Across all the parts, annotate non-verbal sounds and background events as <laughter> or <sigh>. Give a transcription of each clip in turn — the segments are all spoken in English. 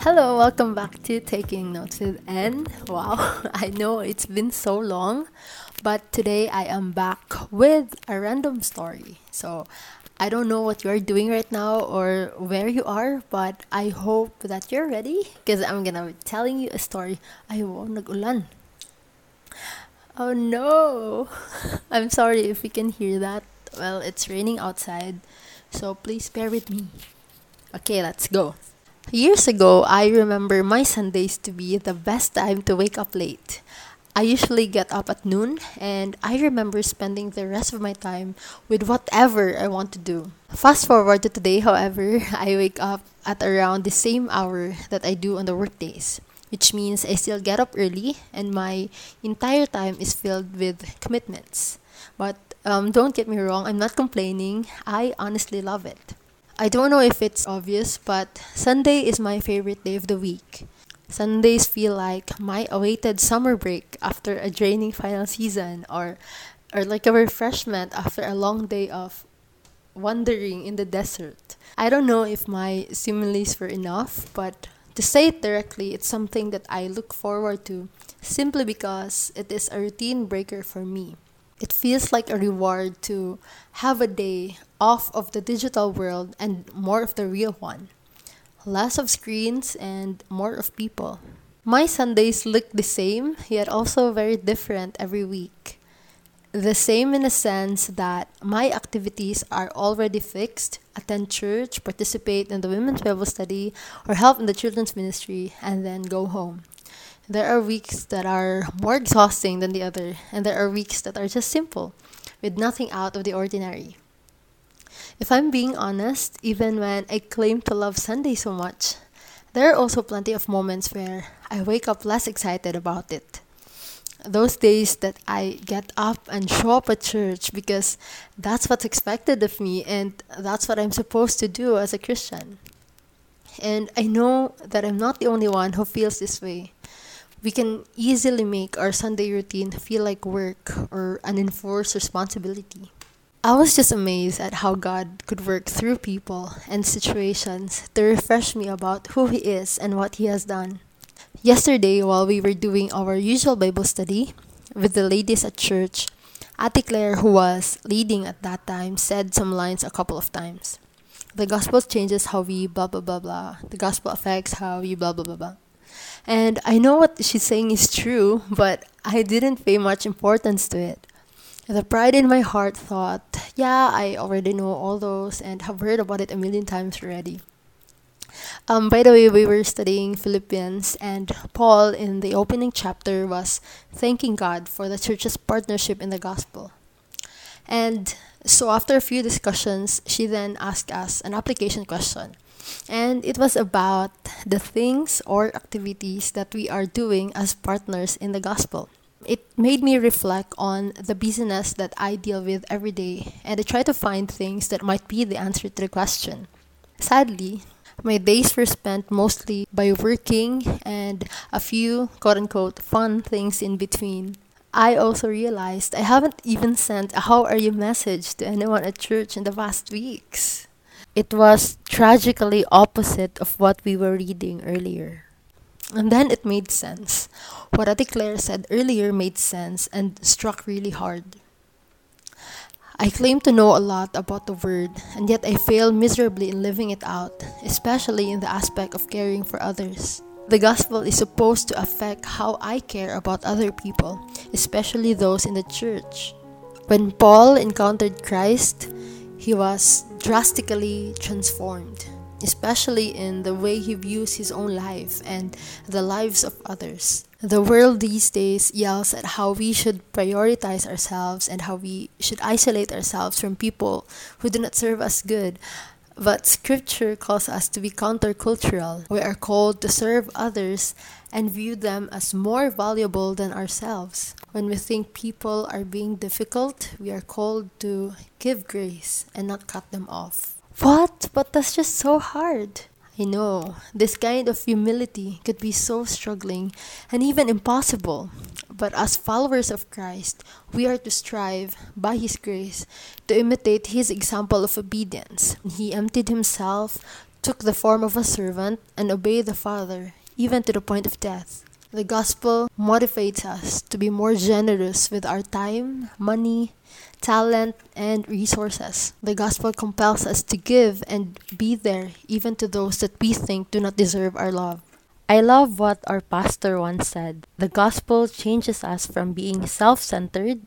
Hello, welcome back to Taking Notes with N. Wow, <laughs> I know it's been so long, but today I am back with a random story. So, I don't know what you're doing right now or where you are, but I hope that you're ready because I'm gonna be telling you a story. Ay, wow, nag-ulan. Oh no! <laughs> I'm sorry if you can hear that. Well, it's raining outside, so please bear with me. Okay, let's go. Years ago, I remember my Sundays to be the best time to wake up late. I usually get up at noon, and I remember spending the rest of my time with whatever I want to do. Fast forward to today, however, <laughs> I wake up at around the same hour that I do on the workdays, which means I still get up early and my entire time is filled with commitments. But um, don't get me wrong, I'm not complaining. I honestly love it. I don't know if it's obvious, but Sunday is my favorite day of the week. Sundays feel like my awaited summer break after a draining final season or or like a refreshment after a long day of wandering in the desert. I don't know if my similes were enough, but to say it directly, it's something that I look forward to simply because it is a routine breaker for me. It feels like a reward to have a day off of the digital world and more of the real one. Less of screens and more of people. My Sundays look the same, yet also very different every week. The same in the sense that my activities are already fixed attend church, participate in the women's Bible study, or help in the children's ministry, and then go home. There are weeks that are more exhausting than the other, and there are weeks that are just simple, with nothing out of the ordinary. If I'm being honest, even when I claim to love Sunday so much, there are also plenty of moments where I wake up less excited about it. Those days that I get up and show up at church because that's what's expected of me and that's what I'm supposed to do as a Christian. And I know that I'm not the only one who feels this way we can easily make our Sunday routine feel like work or an enforced responsibility. I was just amazed at how God could work through people and situations to refresh me about who He is and what He has done. Yesterday, while we were doing our usual Bible study with the ladies at church, Ate Claire, who was leading at that time, said some lines a couple of times. The gospel changes how we blah blah blah blah. The gospel affects how we blah blah blah blah. And I know what she's saying is true, but I didn't pay much importance to it. The pride in my heart thought, yeah, I already know all those and have heard about it a million times already. Um, by the way, we were studying Philippians, and Paul in the opening chapter was thanking God for the church's partnership in the gospel. And so, after a few discussions, she then asked us an application question and it was about the things or activities that we are doing as partners in the gospel. It made me reflect on the business that I deal with every day, and I try to find things that might be the answer to the question. Sadly, my days were spent mostly by working and a few quote unquote fun things in between. I also realized I haven't even sent a how are you message to anyone at church in the past weeks. It was tragically opposite of what we were reading earlier. And then it made sense. What Ate Claire said earlier made sense and struck really hard. I claim to know a lot about the word, and yet I fail miserably in living it out, especially in the aspect of caring for others. The gospel is supposed to affect how I care about other people, especially those in the church. When Paul encountered Christ, he was drastically transformed, especially in the way he views his own life and the lives of others. The world these days yells at how we should prioritize ourselves and how we should isolate ourselves from people who do not serve us good. But scripture calls us to be countercultural. We are called to serve others and view them as more valuable than ourselves. When we think people are being difficult, we are called to give grace and not cut them off. What? But that's just so hard. I know, this kind of humility could be so struggling and even impossible. But as followers of Christ, we are to strive, by His grace, to imitate His example of obedience. He emptied Himself, took the form of a servant, and obeyed the Father, even to the point of death. The gospel motivates us to be more generous with our time, money, talent, and resources. The gospel compels us to give and be there even to those that we think do not deserve our love. I love what our pastor once said the gospel changes us from being self centered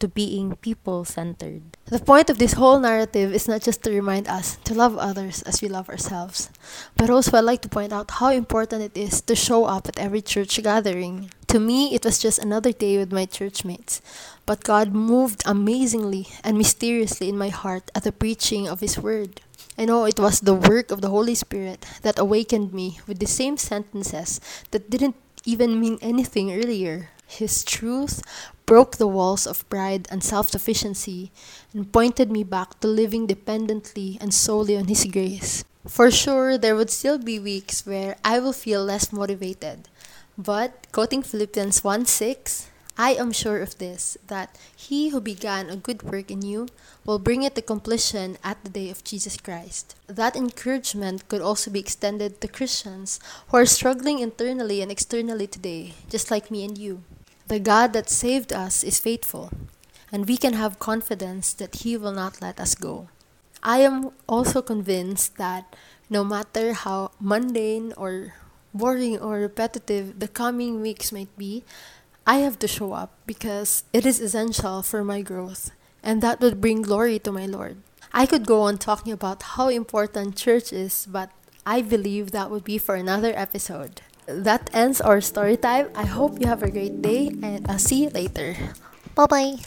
to being people centered. The point of this whole narrative is not just to remind us to love others as we love ourselves, but also I'd like to point out how important it is to show up at every church gathering. To me, it was just another day with my churchmates, but God moved amazingly and mysteriously in my heart at the preaching of His Word. I know it was the work of the Holy Spirit that awakened me with the same sentences that didn't even mean anything earlier. His truth broke the walls of pride and self sufficiency and pointed me back to living dependently and solely on His grace. For sure, there would still be weeks where I will feel less motivated. But, quoting Philippians 1 6, I am sure of this, that he who began a good work in you will bring it to completion at the day of Jesus Christ. That encouragement could also be extended to Christians who are struggling internally and externally today, just like me and you. The God that saved us is faithful, and we can have confidence that He will not let us go. I am also convinced that no matter how mundane or boring or repetitive the coming weeks might be, I have to show up because it is essential for my growth, and that would bring glory to my Lord. I could go on talking about how important church is, but I believe that would be for another episode. That ends our story time. I hope you have a great day, and I'll see you later. Bye bye.